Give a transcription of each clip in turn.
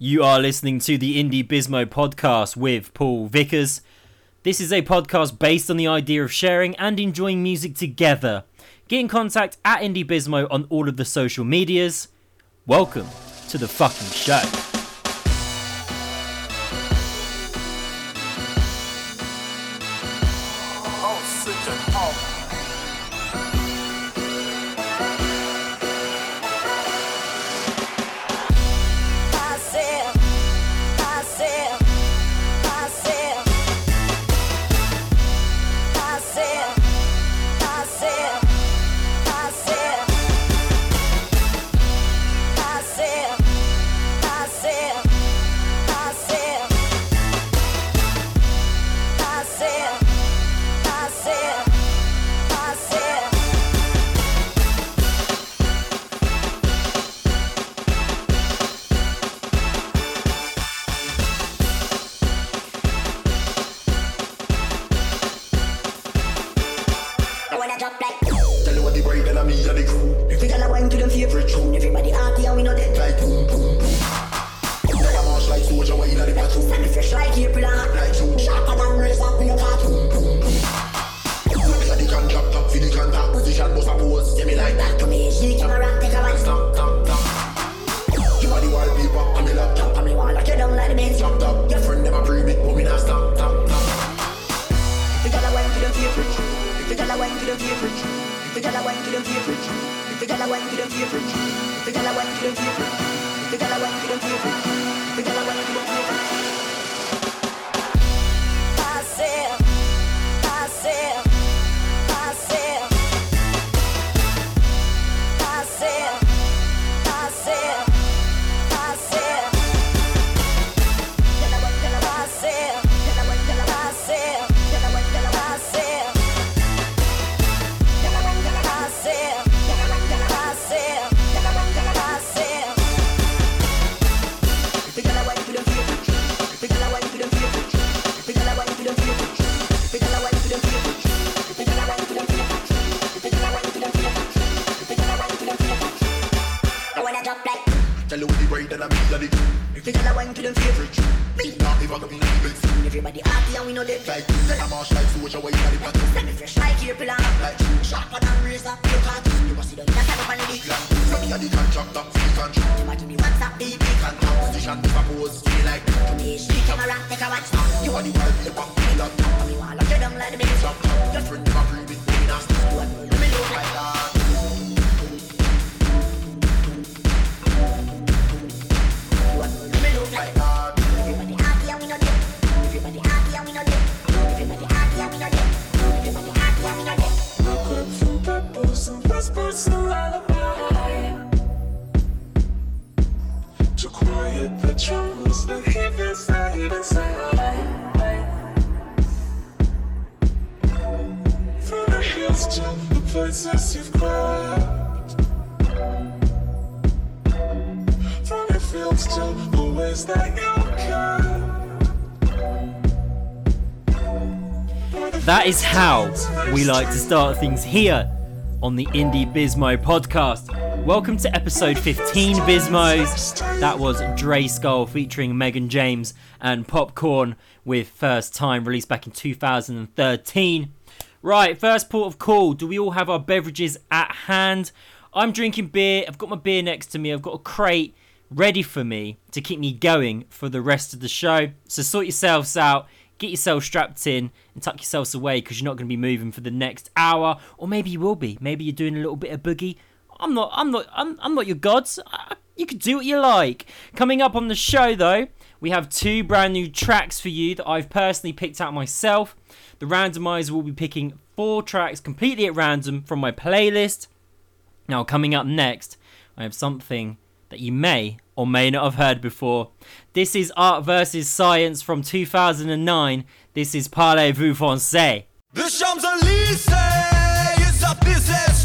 You are listening to the Indie Biz Mo podcast with Paul Viccars. This is a podcast based on the idea of sharing and enjoying music together. Get in contact at Indie Biz Mo on all of the social medias. Welcome to the fucking show. we like to start things here on the Indie Biz Mo podcast. Welcome to episode 15, Bismos. That was Dre Skull featuring Megan James and Popcaan with First Time, released back in 2013. Right, first port of call. Do we all have our beverages at hand? I'm drinking beer. I've got my beer next to me. I've got a crate ready for me to keep me going for the rest of the show. So sort yourselves out get yourself strapped in and tuck yourselves away because you're not going to be moving for the next hour, or maybe you will be. Maybe you're doing a little bit of boogie. I'm not. I'm not. I'm. I'm not your gods. I, you can do what you like. Coming up on the show, though, we have two brand new tracks for you that I've personally picked out myself. The randomizer will be picking four tracks completely at random from my playlist. Now, coming up next, I have something that you may or may not have heard before. This is Art versus Science from 2009. This is Parlez-vous Français. The Champs-Élysées is a business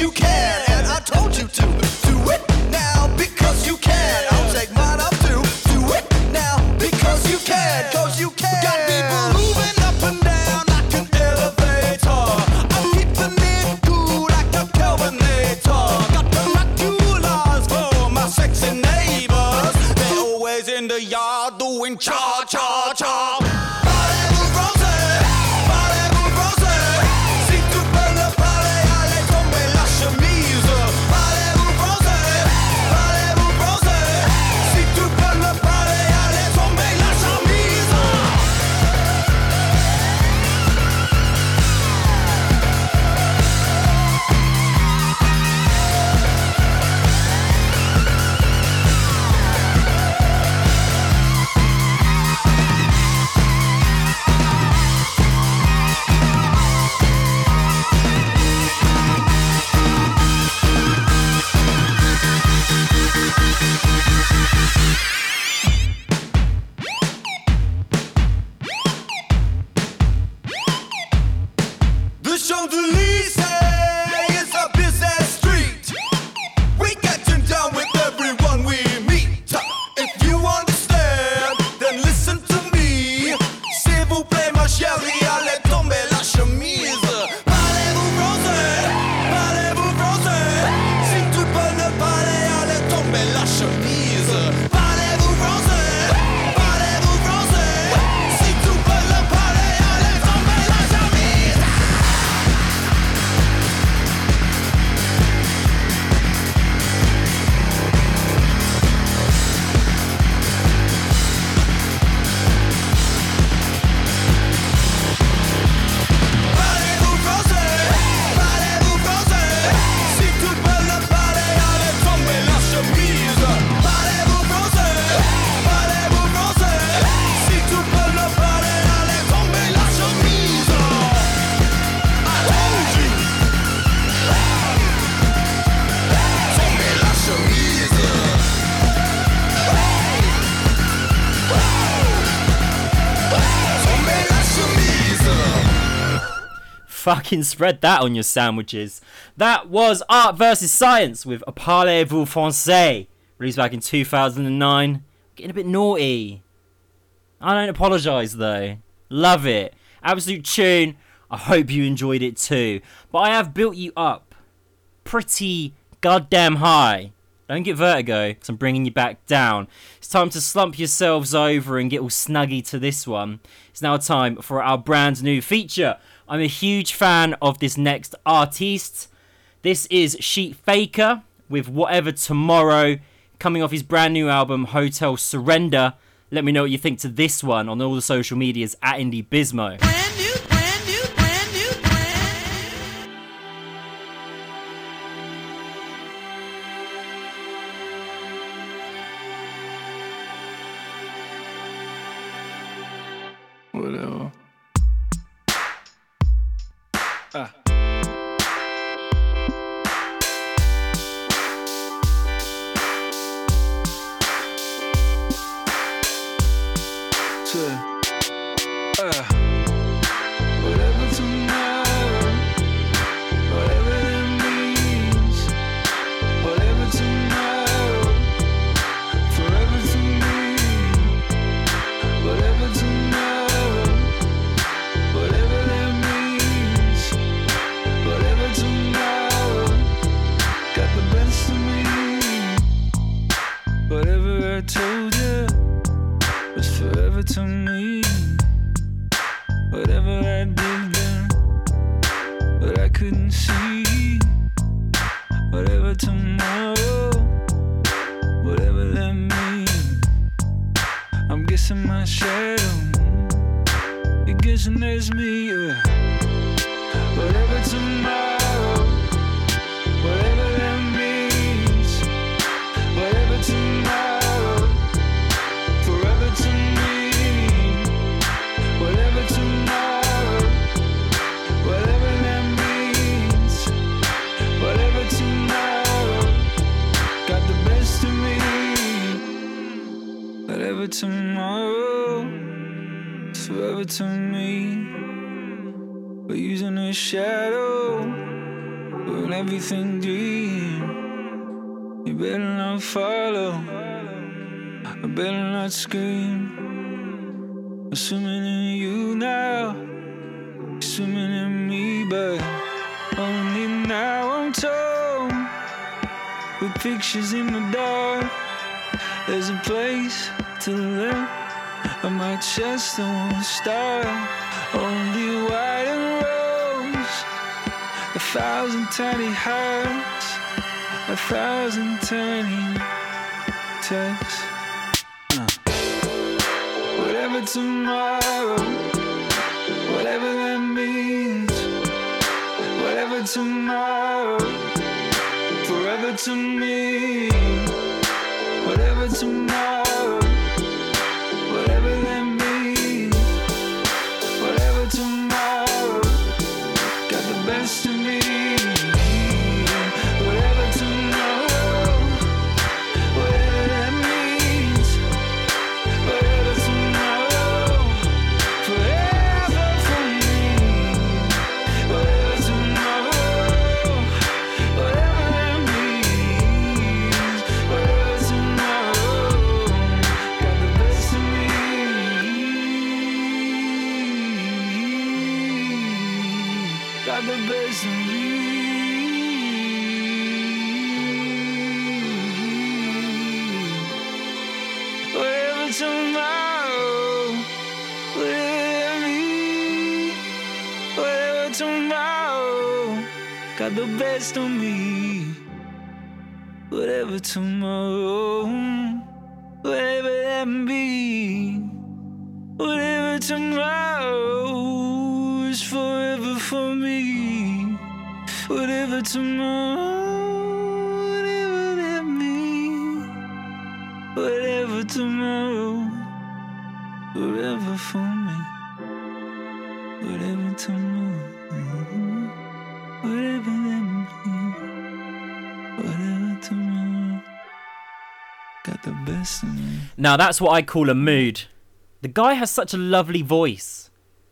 you can, and I told you to. Do it now because you can. I'll take mine up too. Do it now because you can, you can. Got people moving up and down like an elevator. I keep the name cool like a Kelvinator. Got for my sexy neighbors. They're always in the yard doing cha cha. Fucking spread that on your sandwiches. That was Art versus Science with A Parlez-vous Français, released back in 2009. Getting a bit naughty. I don't apologise though. Love it. Absolute tune. I hope you enjoyed it too. But I have built you up pretty goddamn high. Don't get vertigo, because I'm bringing you back down. It's time to slump yourselves over and get all snuggy to this one. It's now time for our brand new feature. I'm a huge fan of this next artiste. This is Chet Faker with Whatever Tomorrow, coming off his brand new album Hotel Surrender. Let me know what you think to this one on all the social medias at Indie Biz Mo. Ah. Whatever I did then, but I couldn't see. Whatever tomorrow, whatever that means. I'm guessing my shadow. You're guessing there's me. Yeah. Whatever You better not follow, I better not scream. I'm swimming in you now, swimming in me, but only now I'm told. With pictures in the dark, There's a place to live. On my chest, I won't start. Only thousand tiny hearts. A thousand tiny texts. Uh. Whatever tomorrow. Whatever that means. Whatever tomorrow. Forever to me. Best of me. Whatever tomorrow. Whatever that be. Whatever tomorrow is forever for me. Whatever tomorrow, whatever that means. Whatever tomorrow, forever for me. Of me. Now that's what I call a mood. The guy has such a lovely voice.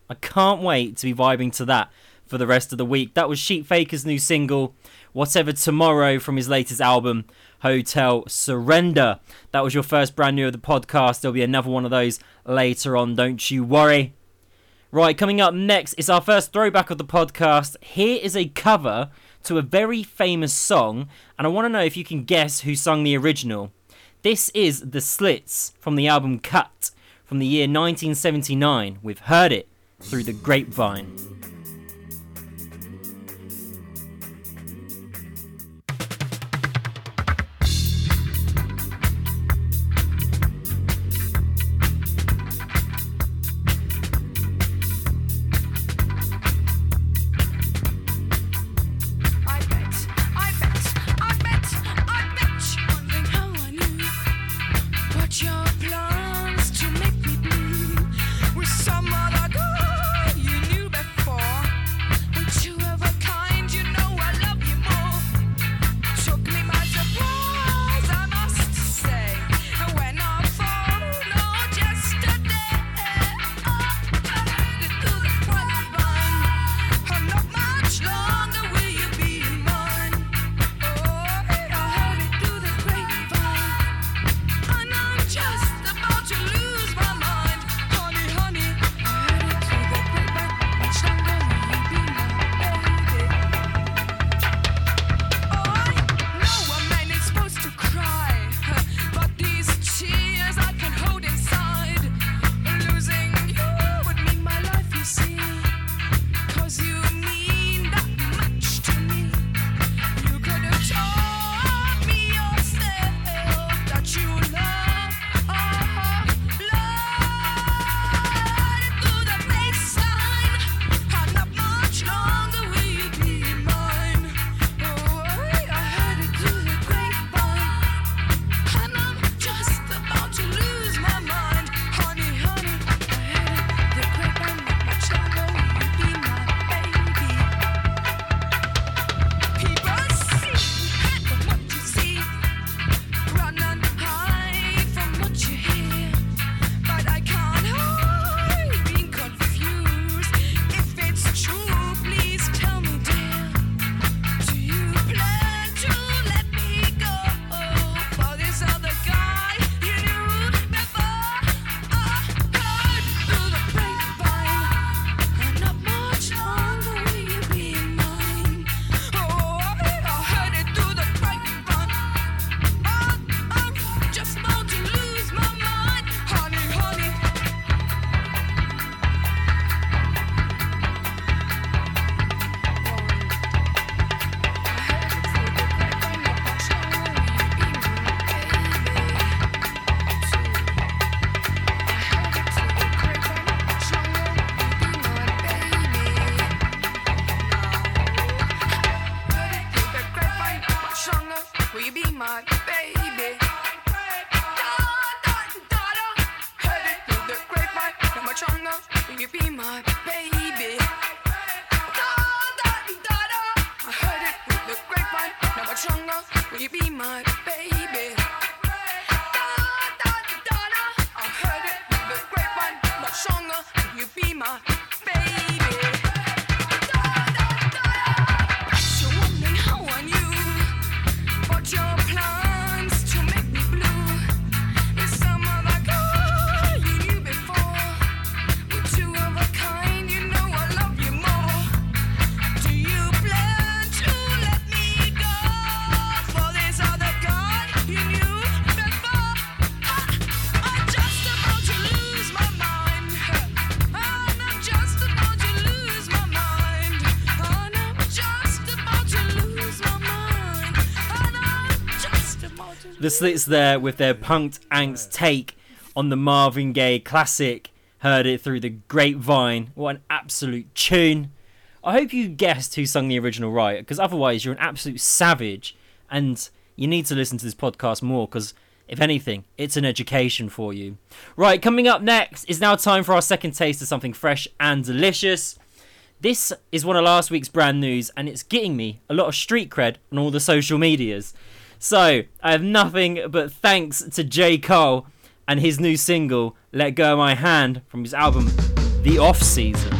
I can't wait to be vibing to that for the rest of the week. That was Chet Faker's new single, Whatever Tomorrow, from his latest album, Hotel Surrender. That was your first brand new of the podcast. There'll be another one of those later on, don't you worry. Right, coming up next is our first throwback of the podcast. Here is a cover to a very famous song, and I want to know if you can guess who sung the original. This is The Slits from the album Cut from the year 1979. We've heard it through the grapevine. The Slits there with their punked angst take on the Marvin Gaye classic. Heard it through the grapevine. What an absolute tune. I hope you guessed who sung the original right, because otherwise you're an absolute savage and you need to listen to this podcast more because if anything, it's an education for you. Right, coming up next is now time for our second taste of something fresh and delicious. This is one of last week's brand news, and it's getting me a lot of street cred on all the social medias. So, I have nothing but thanks to J. Cole and his new single, Let Go of My Hand, from his album, The Off Season.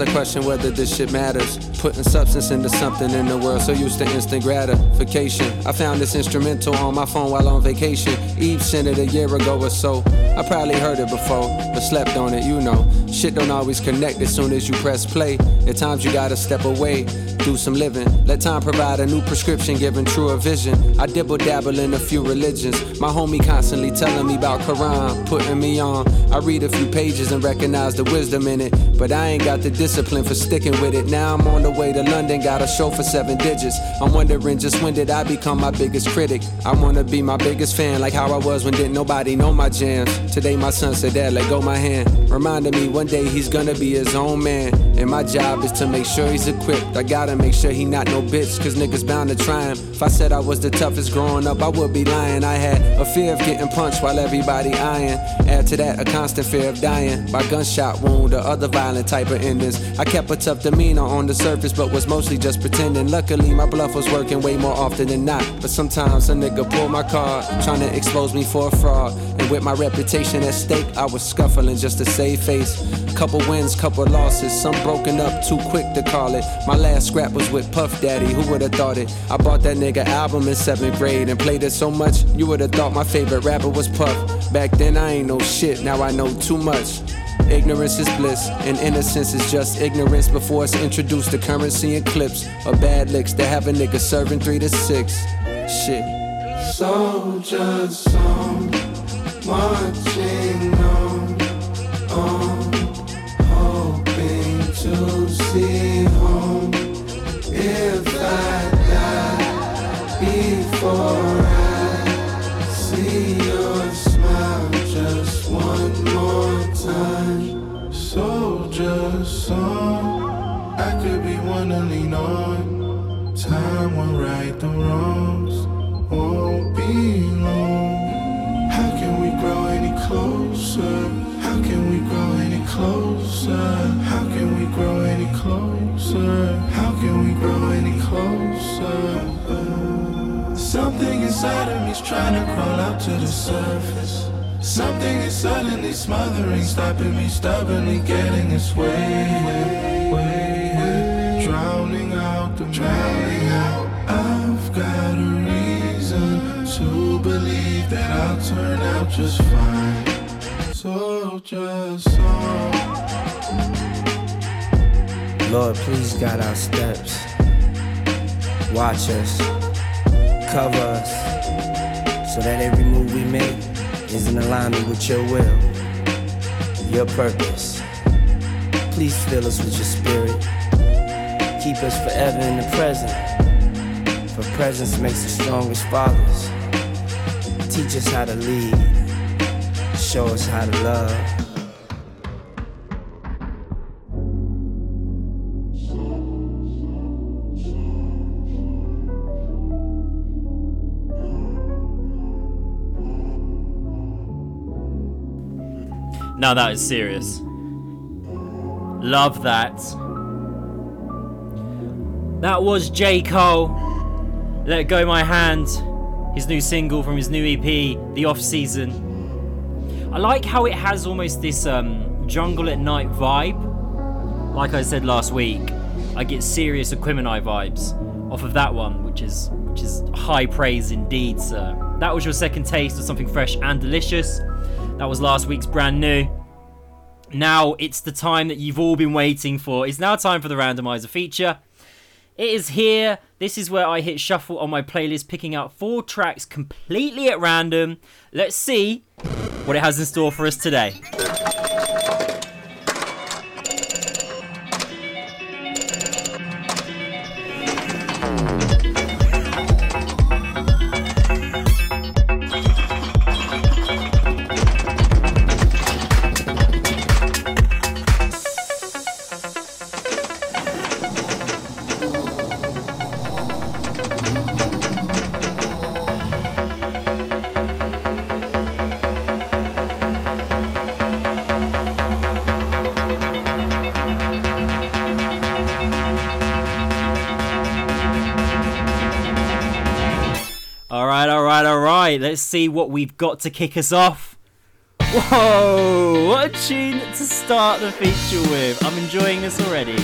Sometimes I question whether this shit matters. Putting substance into something in the world so used to instant gratification. I found this instrumental on my phone while on vacation. Eve sent it a year ago or so. I probably heard it before, but slept on it, you know. Shit don't always connect as soon as you press play. At times you gotta step away, do some living. Let time provide a new prescription, giving truer vision. I dibble dabble in a few religions. My homie constantly telling me about Quran, putting me on. I read a few pages and recognize the wisdom in it, but I ain't got the discipline for sticking with it. Now I'm on the way to London, got a show for seven digits. I'm wondering just when did I become my biggest critic? I wanna be my biggest fan, like how I was when didn't nobody know my jams. Today my son said, Dad, let go my hand. Reminding me one day he's gonna be his own man. And my job is to make sure he's equipped. I gotta make sure he not no bitch, cause niggas bound to try him. If I said I was the toughest growing up, I would be lying. I had a fear of getting punched while everybody eyeing. Add to that a constant fear of dying by gunshot wound or other violent type of endings. I kept a tough demeanor on the surface, but was mostly just pretending. Luckily, my bluff was working way more often than not. But sometimes a nigga pull my card, trying to expose me for a fraud. And with my reputation at stake, I was scuffling just to save face. Couple wins, couple losses, some broken up too quick to call it. My last scrap was with Puff Daddy, who would've thought it? I bought that nigga album in seventh grade and played it so much, you would've thought my favorite rapper was Puff. Back then I ain't no shit, now I know too much. Ignorance is bliss, and innocence is just ignorance before it's introduced to currency and clips of bad licks that have a nigga serving three to six. Shit. Soldiers song, marching on, Time. Will right the wrongs, inside of me's trying to crawl out to the surface. Something is suddenly smothering, stopping me stubbornly getting its way, drowning out the drowning out. I've got a reason to believe that I'll turn out just fine. So just song. Lord, please guide our steps. Watch us, cover us, so that every move we make is in alignment with your will, your purpose. Please fill us with your spirit. Keep us forever in the present. For presence makes the strongest fathers. Teach us how to lead. Show us how to love. Now that is serious. Love that. That was J. Cole. Let Go My Hand. His new single from his new EP, The Off Season. I like how it has almost this um, jungle at night vibe. Like I said last week, I get serious Aquemini vibes off of that one, which is which is high praise indeed, sir. That was your second taste of something fresh and delicious. That was last week's brand new. Now it's the time that you've all been waiting for. It's now time for the randomizer feature. It is here. This is where I hit shuffle on my playlist, picking out four tracks completely at random. Let's see what it has in store for us today. Let's see what we've got to kick us off. Whoa, what a tune to start the feature with. I'm enjoying this already.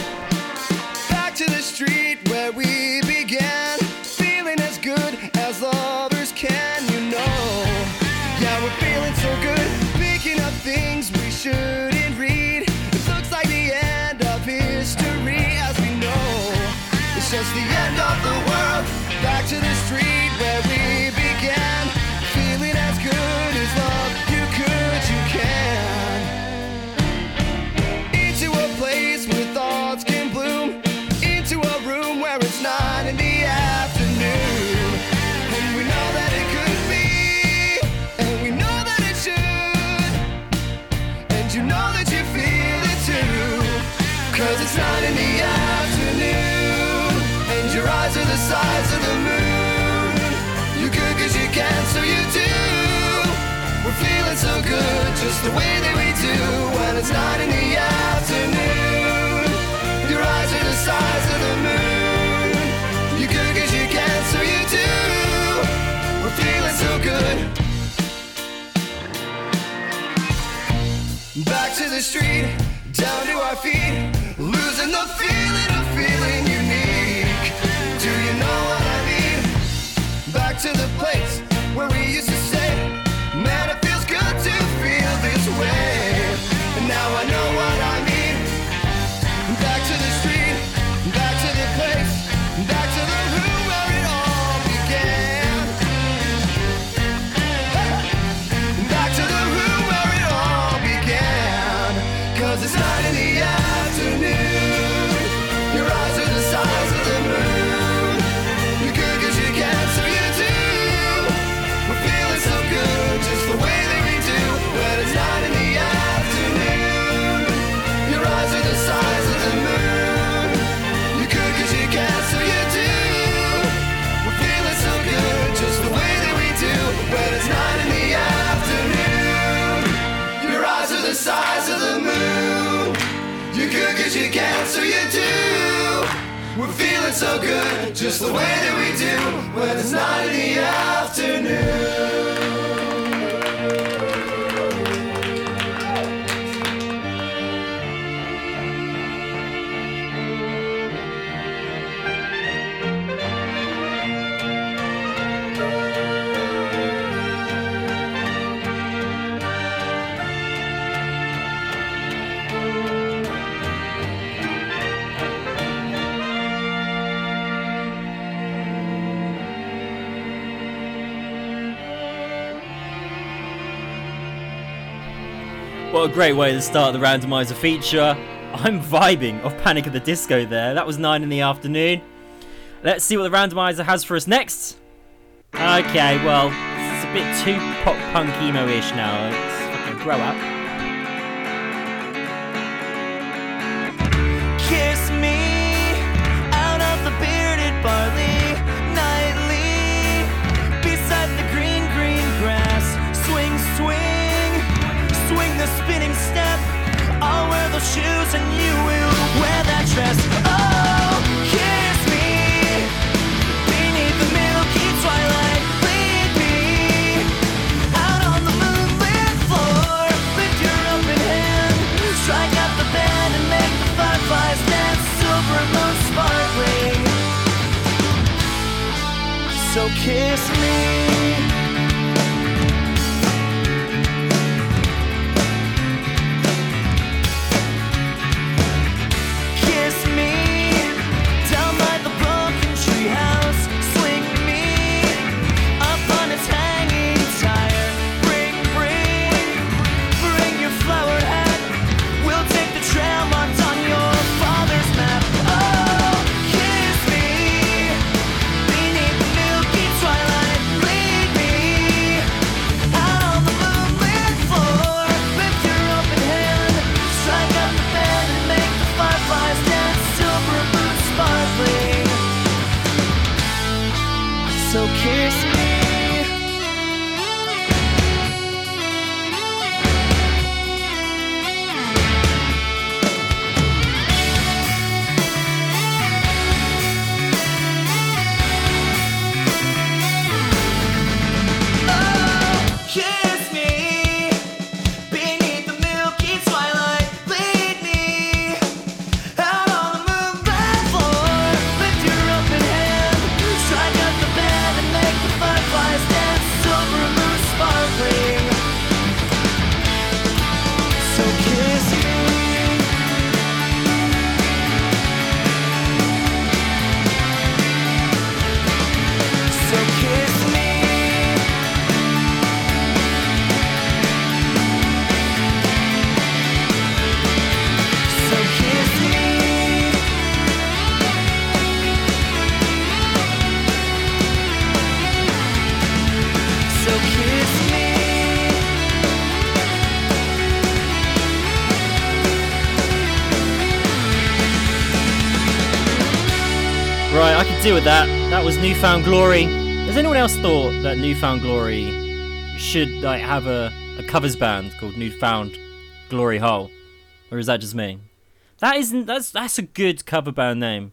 Just the way that we do when it's nine in the afternoon. Your eyes are the size of the moon. You could cause you can, so you do. We're feeling so good. Back to the street, down to our feet, losing the feeling of feeling unique. Do you know what I mean? Back to the place We're feeling so good, just the way that we do. When it's nine in the afternoon. A great way to start the randomizer feature. I'm vibing off Panic at the Disco there. That was 9 in the afternoon. Let's see what the randomizer has for us next. Okay, well, it's a bit too pop punk emo ish now. Fucking grow up. Shoes and you will wear that dress. Oh, kiss me beneath the milky twilight. Lead me out on the moonlit floor. Lift your open hand, strike the band and make the dance. Silver sparkling. So kiss me. Deal with that. That was Newfound Glory. Has anyone else thought that Newfound Glory should like have a, a covers band called Newfound Glory Hole? Or is that just me? That isn't that's that's a good cover band name.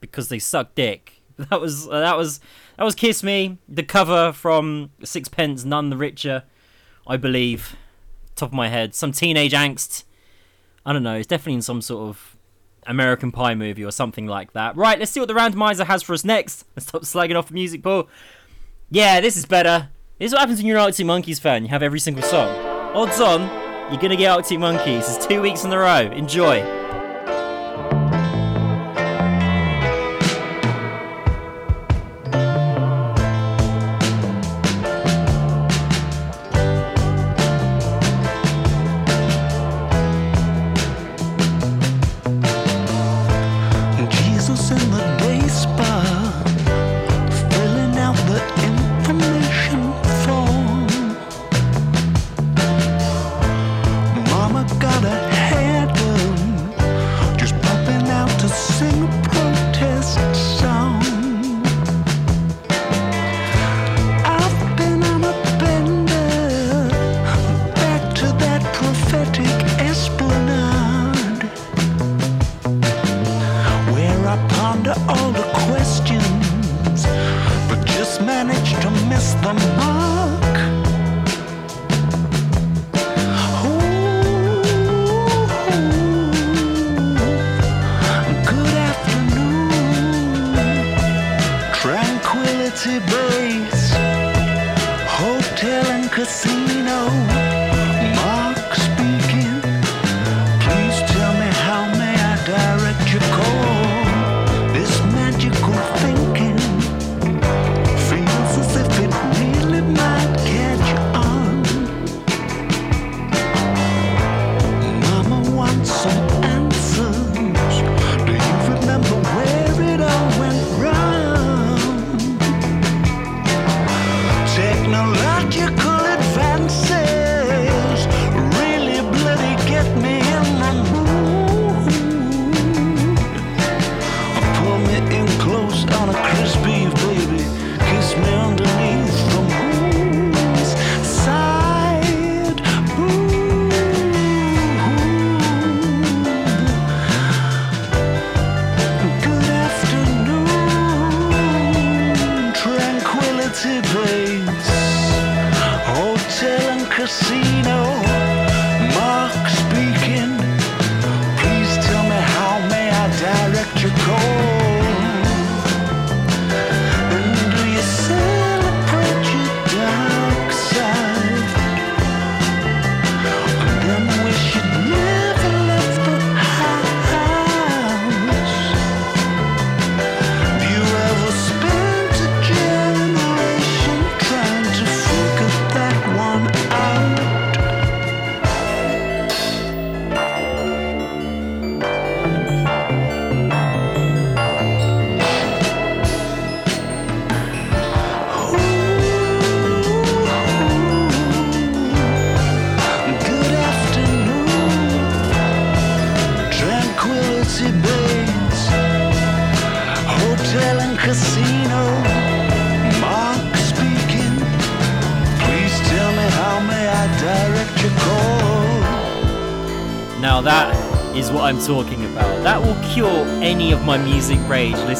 Because they suck dick. That was uh, that was that was Kiss Me, the cover from Sixpence None the Richer, I believe. Top of my head. Some teenage angst. I don't know, it's definitely in some sort of American Pie movie or something like that. Right, let's see what the randomizer has for us next. Let's stop slagging off the music pool. Yeah, this is better. This is what happens when you're an Arctic Monkeys fan. You have every single song. Odds on, you're gonna get Arctic Monkeys. It's two weeks in a row. Enjoy.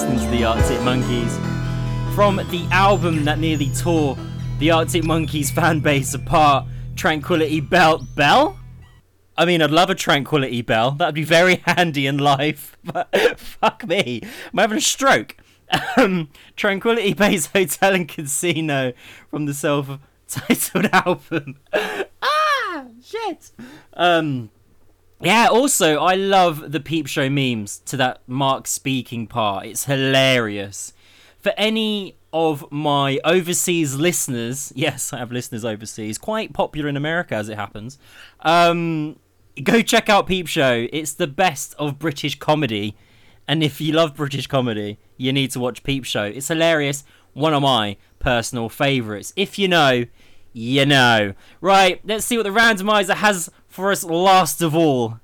To the Arctic Monkeys. From the album that nearly tore the Arctic Monkeys fan base apart, Tranquility Bell. Bell? I mean, I'd love a Tranquility Bell. That'd be very handy in life. But fuck me. I'm having a stroke. Um, Tranquility Base Hotel and Casino from the self titled album. ah, shit. Um, yeah, also, I love the Peep Show memes to that Mark speaking part. It's hilarious. For any of my overseas listeners, yes, I have listeners overseas, quite popular in America as it happens. Um, go check out Peep Show. It's the best of British comedy. And if you love British comedy, you need to watch Peep Show. It's hilarious. One of my personal favourites. If you know, you know. Right, let's see what the randomizer has for us last of all.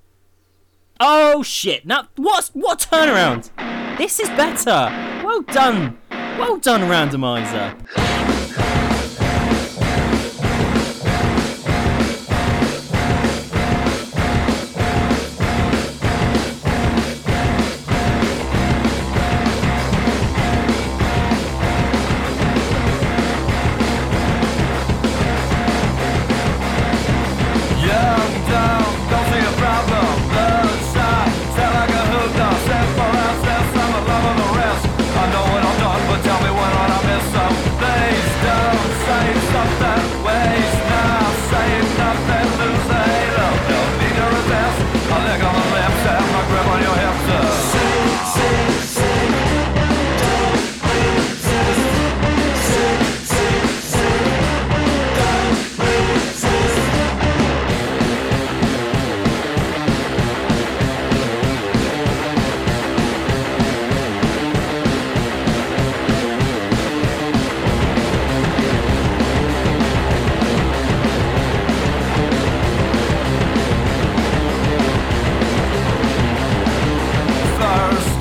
Oh shit! Now what's what turnaround? This is better. Well done, well done, randomizer.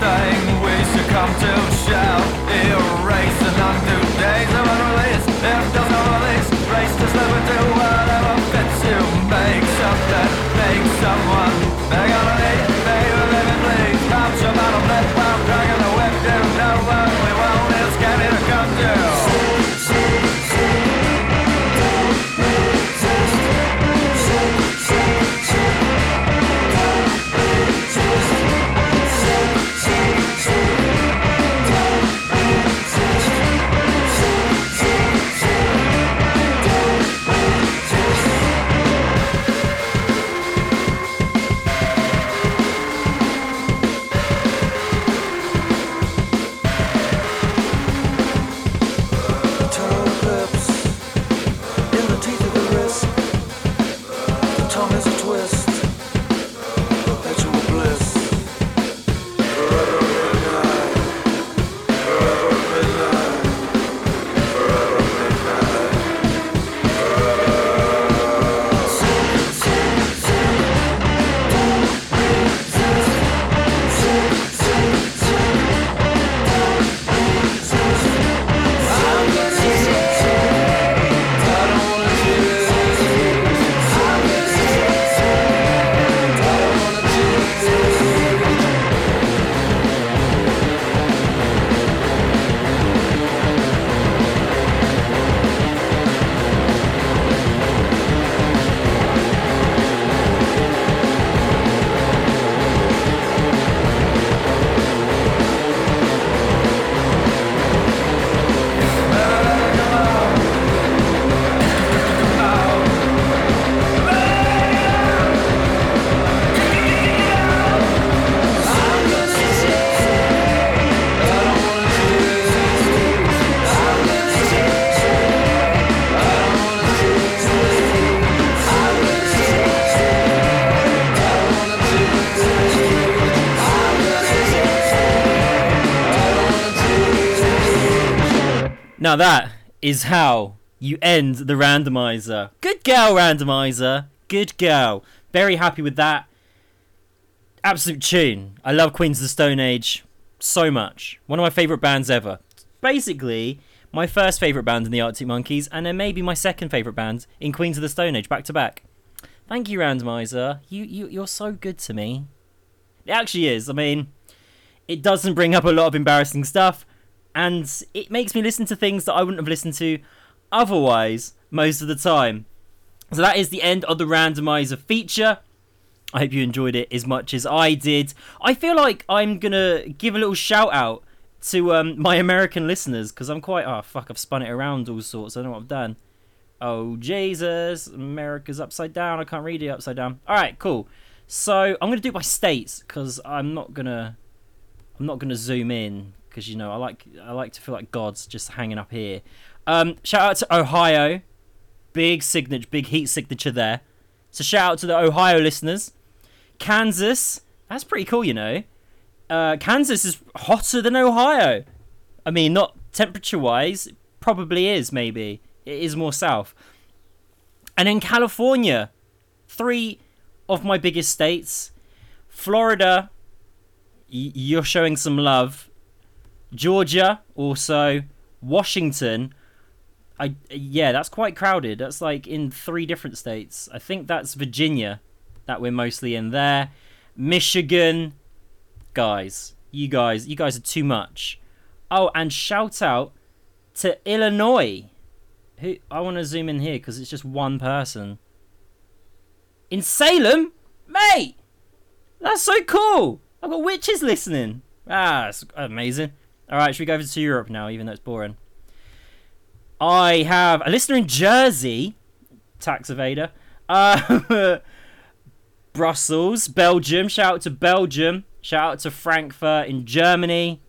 We come to shout Now that is how you end the randomizer. Good girl, randomizer. Good girl. Very happy with that. Absolute tune. I love Queens of the Stone Age so much. One of my favourite bands ever. Basically, my first favourite band in the Arctic Monkeys, and then maybe my second favourite band in Queens of the Stone Age, back to back. Thank you, Randomizer. You, you, you're so good to me. It actually is. I mean, it doesn't bring up a lot of embarrassing stuff, and it makes me listen to things that I wouldn't have listened to otherwise most of the time. So that is the end of the Randomizer feature. I hope you enjoyed it as much as I did. I feel like I'm gonna give a little shout out to um, my American listeners because I'm quite oh fuck I've spun it around all sorts. I don't know what I've done. Oh Jesus, America's upside down. I can't read it upside down. All right, cool. So I'm gonna do it by states because I'm not gonna I'm not gonna zoom in because you know I like I like to feel like God's just hanging up here. Um, shout out to Ohio, big signature, big heat signature there. So shout out to the Ohio listeners. Kansas, that's pretty cool, you know. Uh, Kansas is hotter than Ohio. I mean, not temperature wise, probably is, maybe. It is more south. And in California, three of my biggest states Florida, you're showing some love. Georgia, also. Washington, I yeah, that's quite crowded. That's like in three different states. I think that's Virginia that we're mostly in there. Michigan, guys, you guys, you guys are too much. Oh, and shout out to Illinois. Who I want to zoom in here because it's just one person. In Salem, mate. That's so cool. I've got witches listening. Ah, that's amazing. All right, should we go over to Europe now, even though it's boring? I have a listener in Jersey, tax evader. Uh, Brussels, Belgium. Shout out to Belgium. Shout out to Frankfurt in Germany.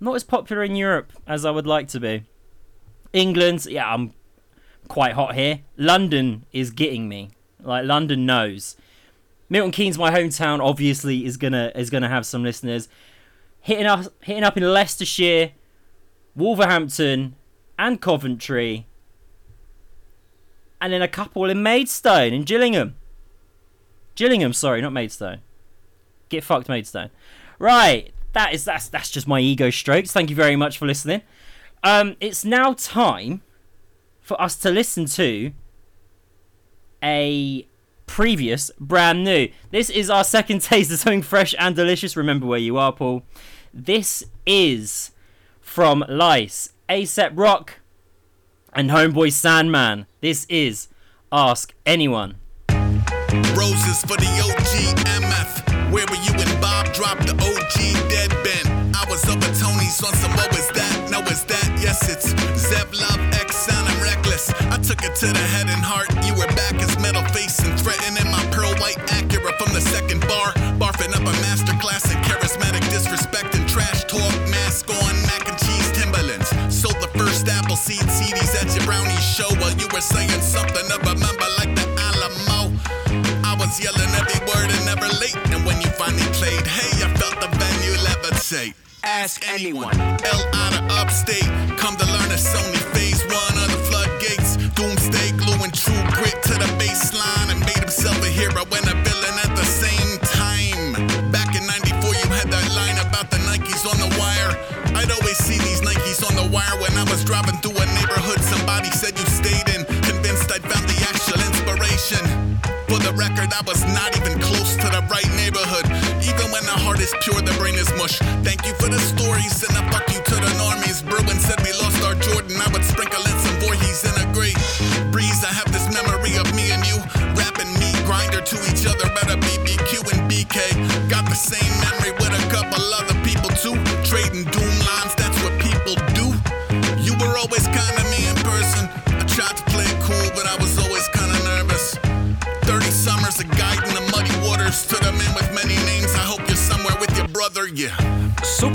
Not as popular in Europe as I would like to be. England, yeah, I'm quite hot here. London is getting me. Like London knows. Milton Keynes, my hometown, obviously is gonna is gonna have some listeners. Hitting up hitting up in Leicestershire, Wolverhampton, and Coventry. And then a couple in Maidstone in Gillingham. Gillingham, sorry, not Maidstone. Get fucked, Maidstone. Right, that is that's that's just my ego strokes. Thank you very much for listening. Um, it's now time for us to listen to a previous brand new. This is our second taste of something fresh and delicious. Remember where you are, Paul. This is from Lice, Aesop Rock, and Homeboy Sandman. This is Ask Anyone. Roses for the OG MF. Where were you when Bob dropped the OG dead Ben? I was up at Tony's on some what was that? No, is that? Yes, it's Zev Love X Sound I'm reckless. I took it to the head and heart. You were back as metal face and threatening my pearl white Acura from the second bar. Seed CDs at your brownie show while you were saying something of a member like the Alamo. I was yelling every word and never late. And when you finally played, hey, I felt the venue levitate. Ask anyone. L out of upstate. Come to learn it's only phase one of the floodgates. Doomsday gluing true grit to the baseline and made himself a hero and a somebody said you stayed in. Convinced I'd found the actual inspiration. For the record, I was not even close to the right neighborhood. Even when the heart is pure, the brain is mush. Thank you for the stories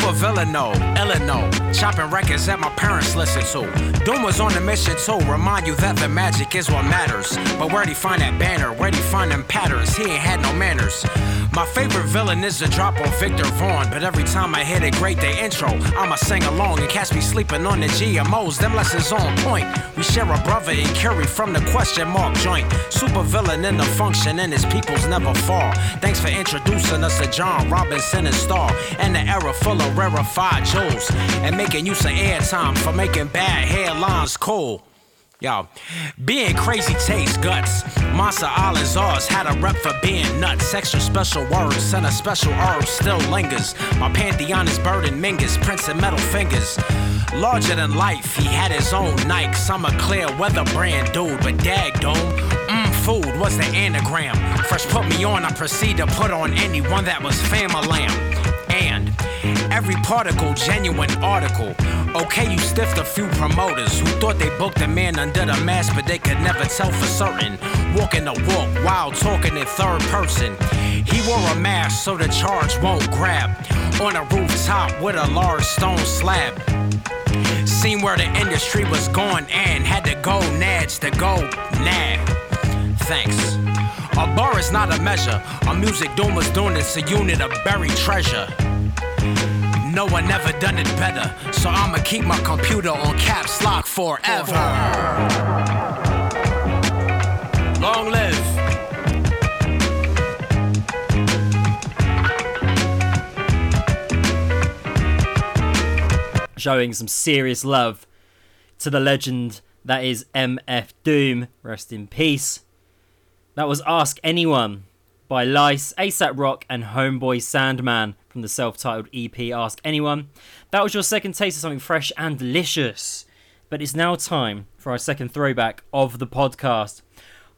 Super villaino, Illino, chopping records that my parents listen to. Doom was on a mission to remind you that the magic is what matters. But where'd he find that banner? Where'd he find them patterns? He ain't had no manners. My favorite villain is the drop on Viktor Vaughn. But every time I hit a great day intro, I'ma sing along and catch me sleeping on the GMOs. Them lessons on point. We share a brother in Curie from the question mark joint. Super villain in the function and his peoples never fall. Thanks for introducing us to John Robinson and Star. And the era full of rarefied jewels. And making use of airtime for making bad headlines cool. Yo, being crazy takes guts. Monsta Island Czars had a rep for being nuts. Extra special words and a special herb still lingers. My pantheon is bird and mingus, prince and metal fingers. Larger than life, he had his own Nikes. I'm a clear weather brand dude, but dag dome. Mmm, food was the anagram. Fresh put me on, I proceed to put on anyone that was fam-a-lamb. And every particle, genuine article. Okay, you stiffed a few promoters who thought they booked a man under the mask, but they could never tell for certain. Walking the walk while talking in third person. He wore a mask so the charge won't grab. On a rooftop with a large stone slab. Seen where the industry was going and had to go nads to go nah. Thanks. A bar is not a measure. A music doom is doing it's a unit of buried treasure. No one ever done it better, so I'ma keep my computer on caps lock forever. Long live. showing some serious love to the legend that is MF Doom. Rest in peace. That was Ask Anyone by Lice, Aesop Rock, and Homeboy Sandman from the self titled EP Ask Anyone. That was your second taste of something fresh and delicious. But it's now time for our second throwback of the podcast.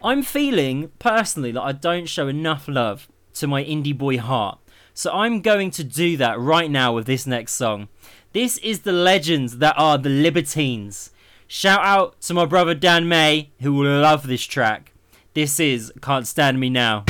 I'm feeling personally that I don't show enough love to my indie boy heart. So I'm going to do that right now with this next song. This is the legends that are the Libertines. Shout out to my brother Dan May, who will love this track. This is Can't Stand Me Now.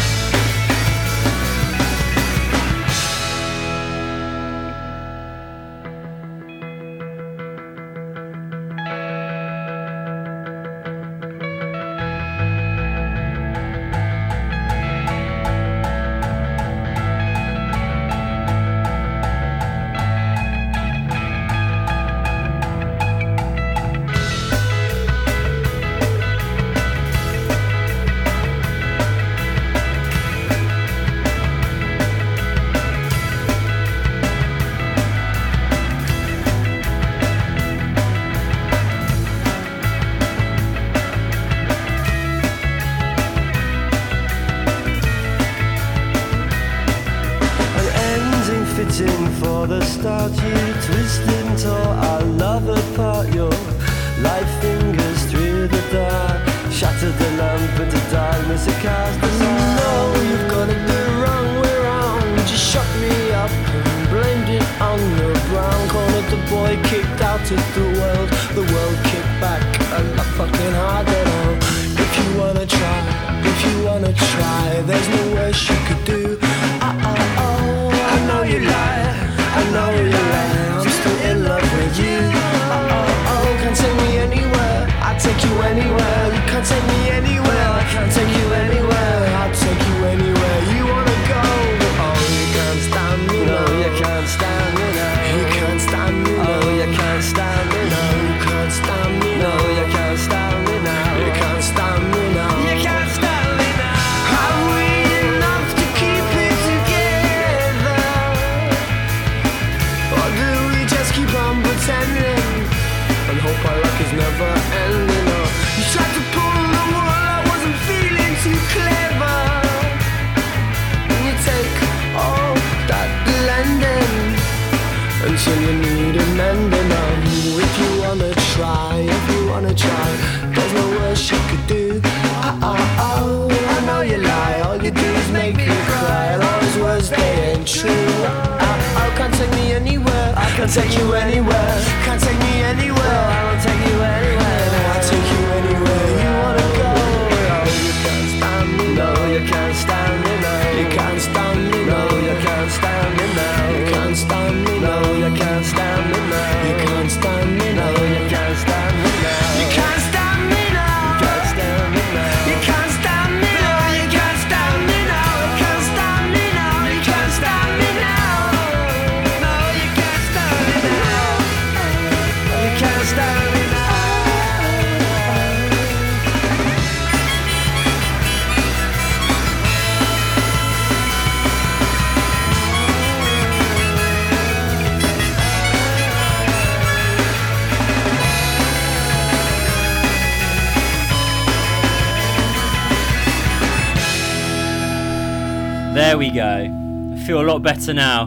Better now.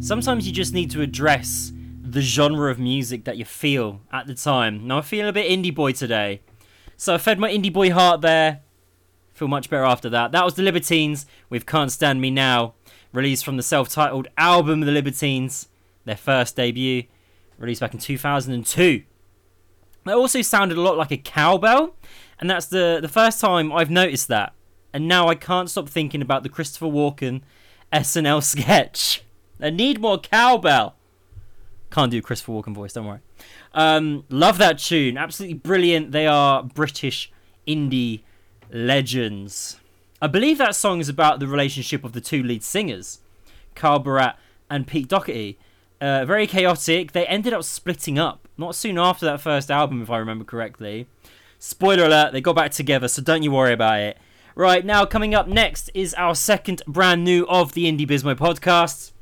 Sometimes you just need to address the genre of music that you feel at the time. Now I feel a bit indie boy today. So I fed my indie boy heart there. Feel much better after that. That was the Libertines with Can't Stand Me Now, released from the self-titled album of the Libertines, their first debut, released back in 2002. That also sounded a lot like a cowbell, and that's the the first time I've noticed that. And now I can't stop thinking about the Christopher Walken SNL sketch. I need more cowbell. Can't do Christopher Walken voice, don't worry. Um, love that tune. Absolutely brilliant. They are British indie legends. I believe that song is about the relationship of the two lead singers, Carl Barat and Pete Doherty. Uh, very chaotic. They ended up splitting up not soon after that first album, if I remember correctly. Spoiler alert, they got back together, so don't you worry about it. Right, now coming up next is our second brand new of the Indie Biz Mo podcast.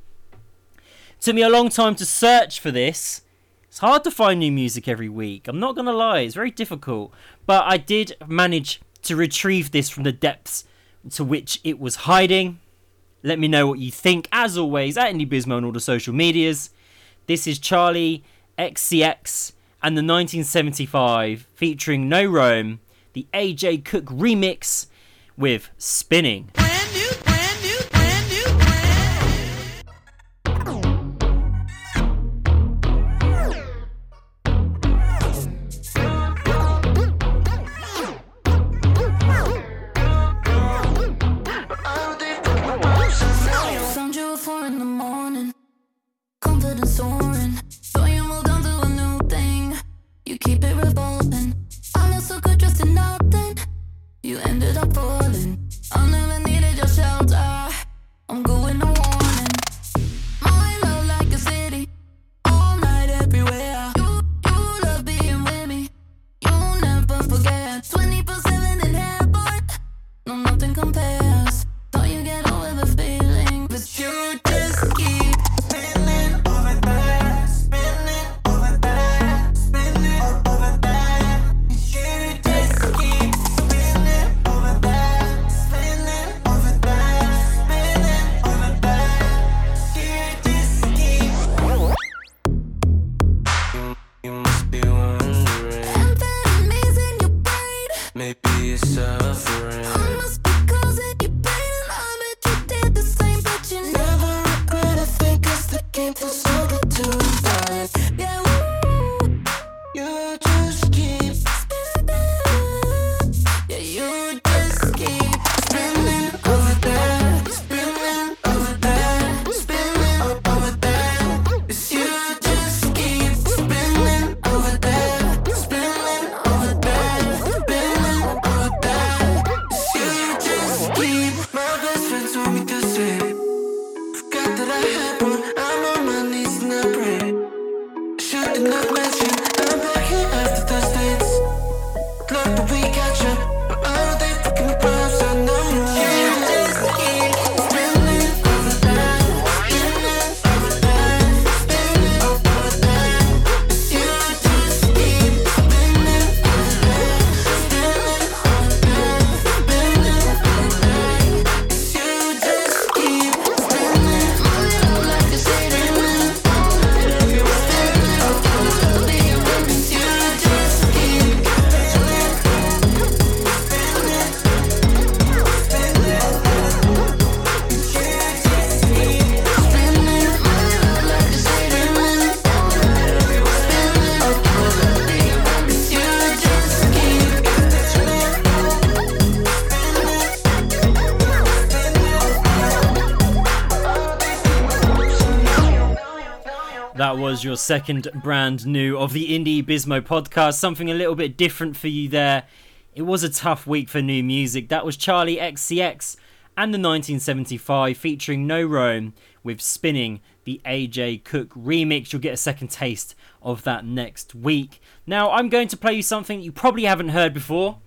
Took me a long time to search for this. It's hard to find new music every week. I'm not gonna lie, it's very difficult. But I did manage to retrieve this from the depths to which it was hiding. Let me know what you think, as always, at Indie Biz Mo on all the social medias. This is Charli XCX and the 1975 featuring No Rome, the A. G. Cook remix with Spinning. You ended up falling. I never needed your shelter. I'm going no second brand new of the Indie Biz Mo podcast. Something a little bit different for you there. It was a tough week for new music. That was Charli XCX and the 1975 featuring No Rome with Spinning, the A. G. Cook remix. You'll get a second taste of that next week. Now, I'm going to play you something you probably haven't heard before,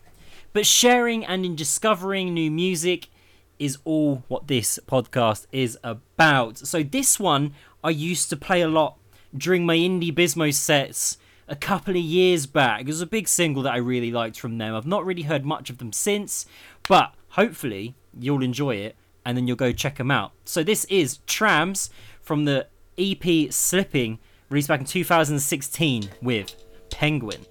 but sharing and in discovering new music is all what this podcast is about. So, this one I used to play a lot during my Indie Biz Mo sets a couple of years back. It was a big single that I really liked from them. I've not really heard much of them since, but hopefully you'll enjoy it and then you'll go check them out. So this is Trams from the EP Slipping, released back in 2016 with Penguin.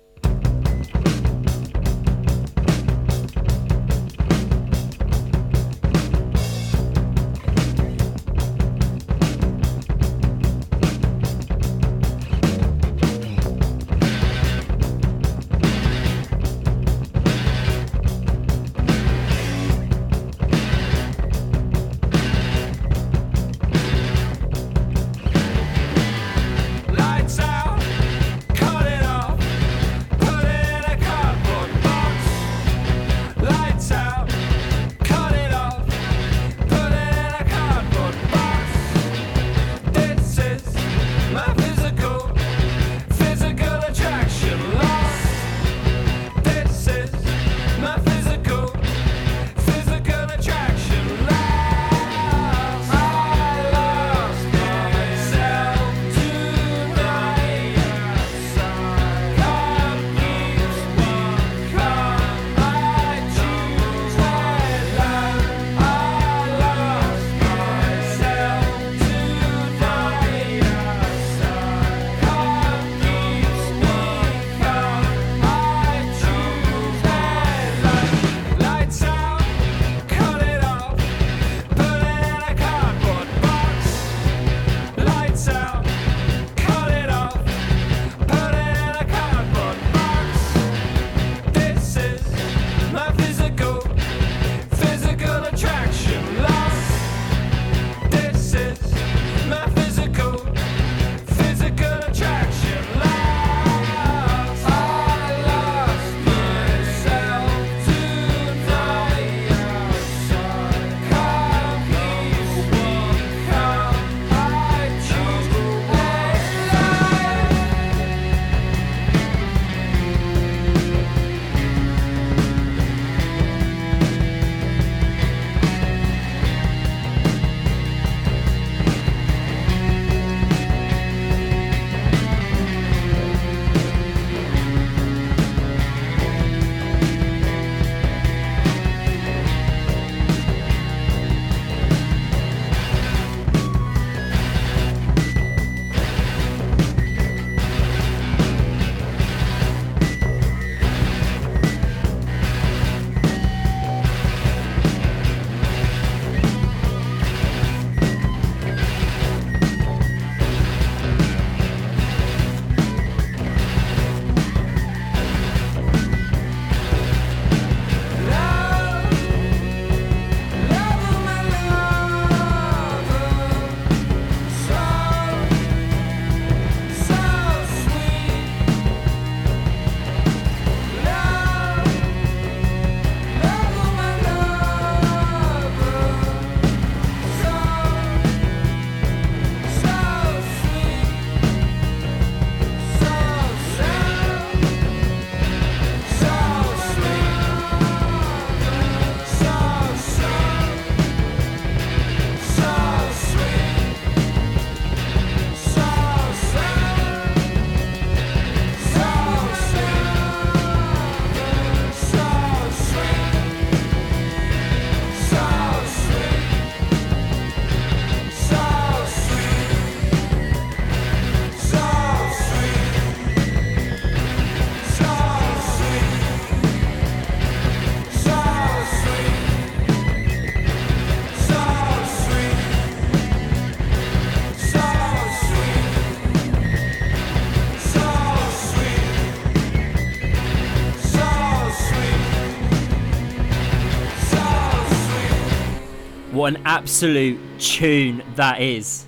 What an absolute tune that is.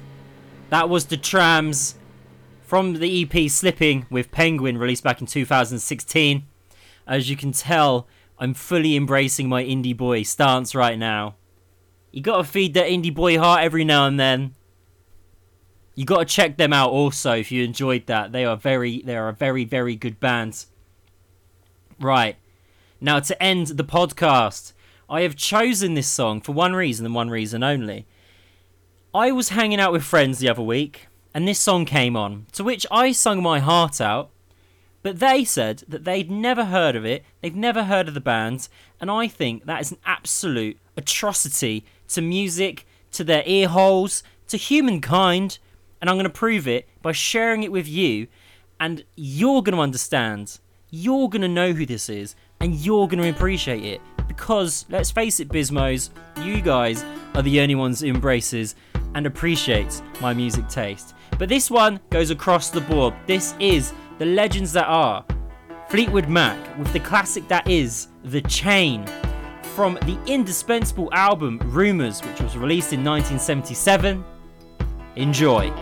That was the Trams from the EP Slipping with Penguin, released back in 2016. As you can tell, I'm fully embracing my indie boy stance right now. You gotta feed that indie boy heart every now and then. You gotta check them out also if you enjoyed that. They are very, they are a very, very good band. Right. Now to end the podcast, I have chosen this song for one reason and one reason only. I was hanging out with friends the other week, and this song came on, to which I sung my heart out. But they said that they'd never heard of it, they've never heard of the band, and I think that is an absolute atrocity to music, to their ear holes, to humankind, and I'm going to prove it by sharing it with you, and you're going to understand. You're going to know who this is, and you're going to appreciate it. Because, let's face it, Bismos, you guys are the only ones who embraces and appreciates my music taste. But this one goes across the board. This is the legends that are Fleetwood Mac with the classic that is The Chain from the indispensable album Rumours, which was released in 1977. Enjoy.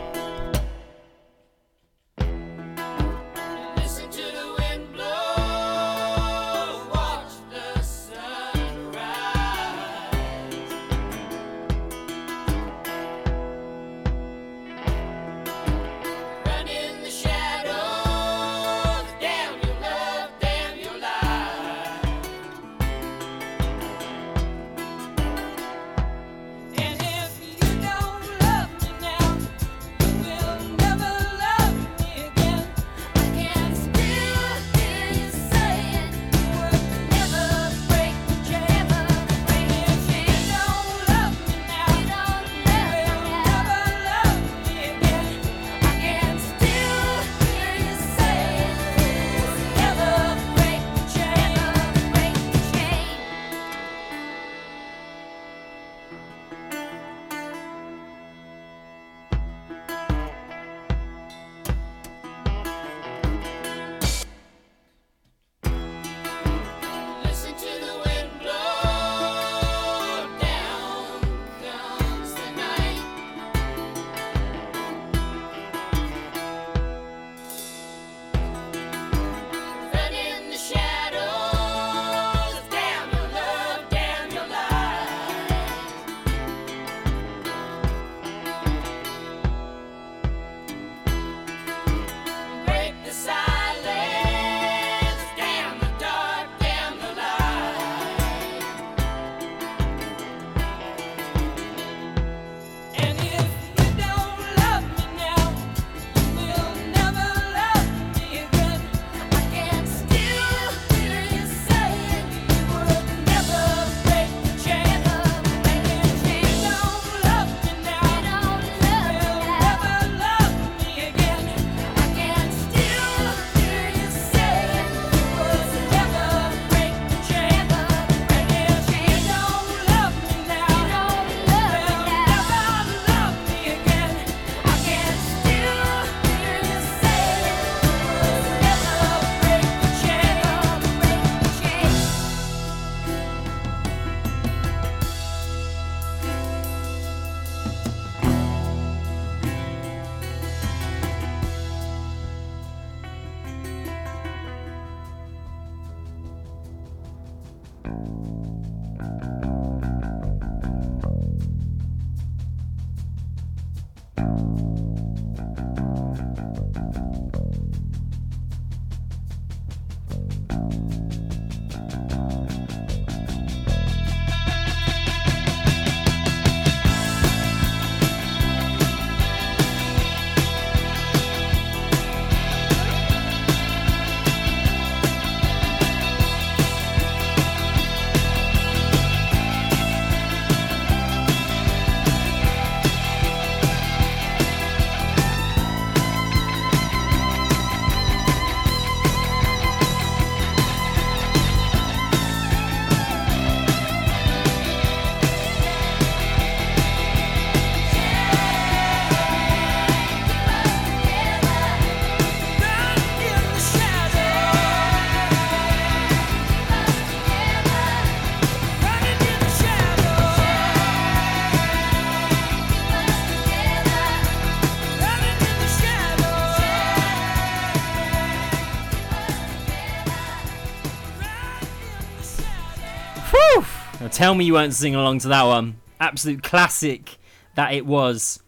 Tell me you weren't singing along to that one. Absolute classic that it was.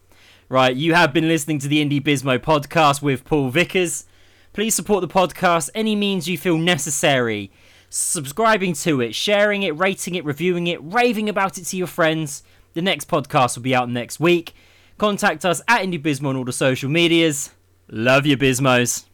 Right, you have been listening to the Indie Biz Mo podcast with Paul Viccars. Please support the podcast any means you feel necessary. Subscribing to it, sharing it, rating it, reviewing it, raving about it to your friends. The next podcast will be out next week. Contact us at Indie Biz Mo on all the social medias. Love you, Bismos.